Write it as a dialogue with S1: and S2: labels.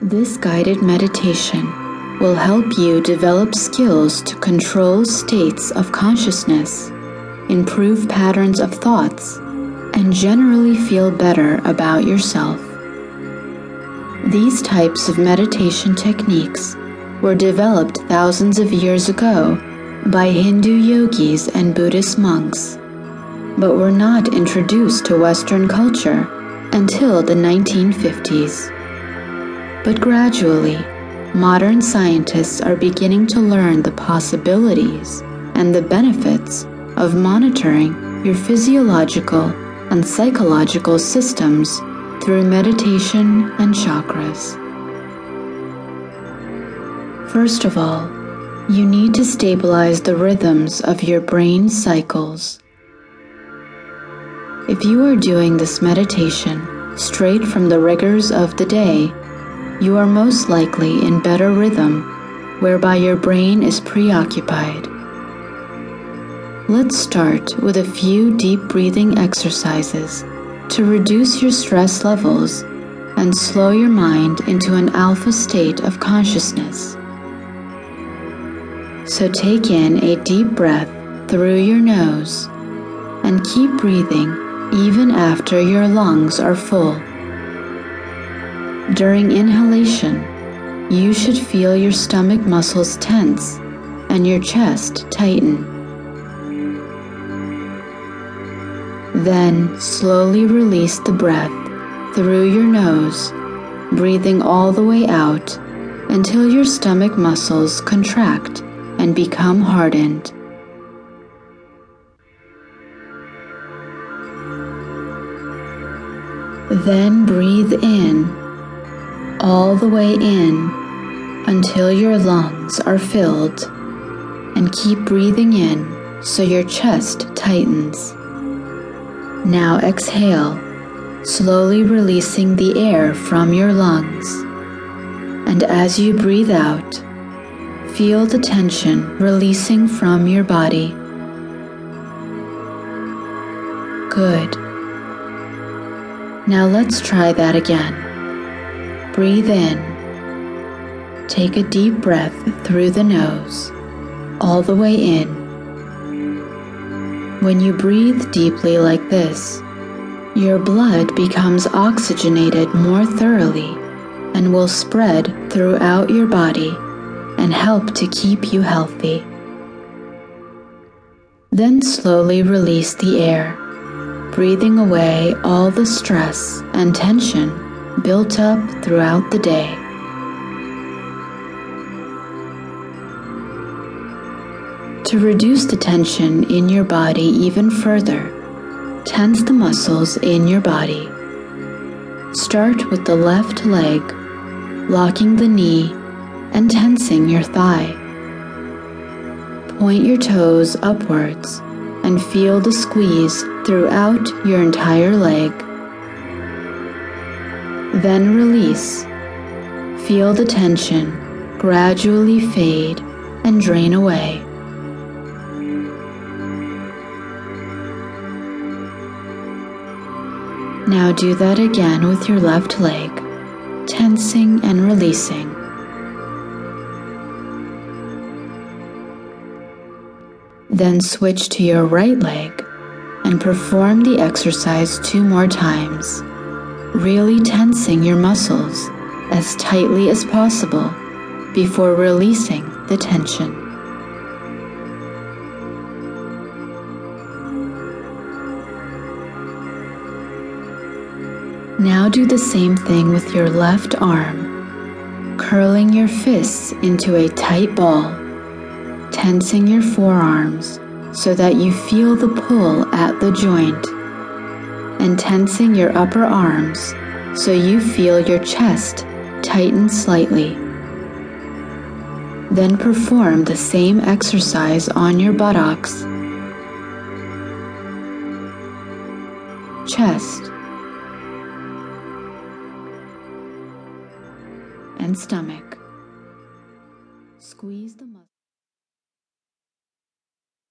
S1: This guided meditation will help you develop skills to control states of consciousness, improve patterns of thoughts, and generally feel better about yourself. These types of meditation techniques were developed thousands of years ago by Hindu yogis and Buddhist monks, but were not introduced to Western culture until the 1950s. But gradually, modern scientists are beginning to learn the possibilities and the benefits of monitoring your physiological and psychological systems through meditation and chakras. First of all, you need to stabilize the rhythms of your brain cycles. If you are doing this meditation straight from the rigors of the day, you are most likely in beta rhythm, whereby your brain is preoccupied. Let's start with a few deep breathing exercises to reduce your stress levels and slow your mind into an alpha state of consciousness. So take in a deep breath through your nose and keep breathing even after your lungs are full. During inhalation, you should feel your stomach muscles tense and your chest tighten. Then slowly release the breath through your nose, breathing all the way out until your stomach muscles contract and become hardened. Then breathe in, all the way in until your lungs are filled, and keep breathing in so your chest tightens. Now exhale, slowly releasing the air from your lungs. And as you breathe out, feel the tension releasing from your body. Good. Now let's try that again. Breathe in. Take a deep breath through the nose, all the way in. When you breathe deeply like this, your blood becomes oxygenated more thoroughly and will spread throughout your body and help to keep you healthy. Then slowly release the air breathing away all the stress and tension built up throughout the day. To reduce the tension in your body even further, tense the muscles in your body. Start with the left leg, locking the knee and tensing your thigh. Point your toes upwards and feel the squeeze throughout your entire leg. Then release. Feel the tension gradually fade and drain away. Now do that again with your left leg, tensing and releasing. Then switch to your right leg and perform the exercise two more times, really tensing your muscles as tightly as possible before releasing the tension. Now do the same thing with your left arm, curling your fists into a tight ball tensing your forearms so that you feel the pull at the joint, and tensing your upper arms so you feel your chest tighten slightly. Then perform the same exercise on your buttocks, chest, and stomach. Squeeze the muscles.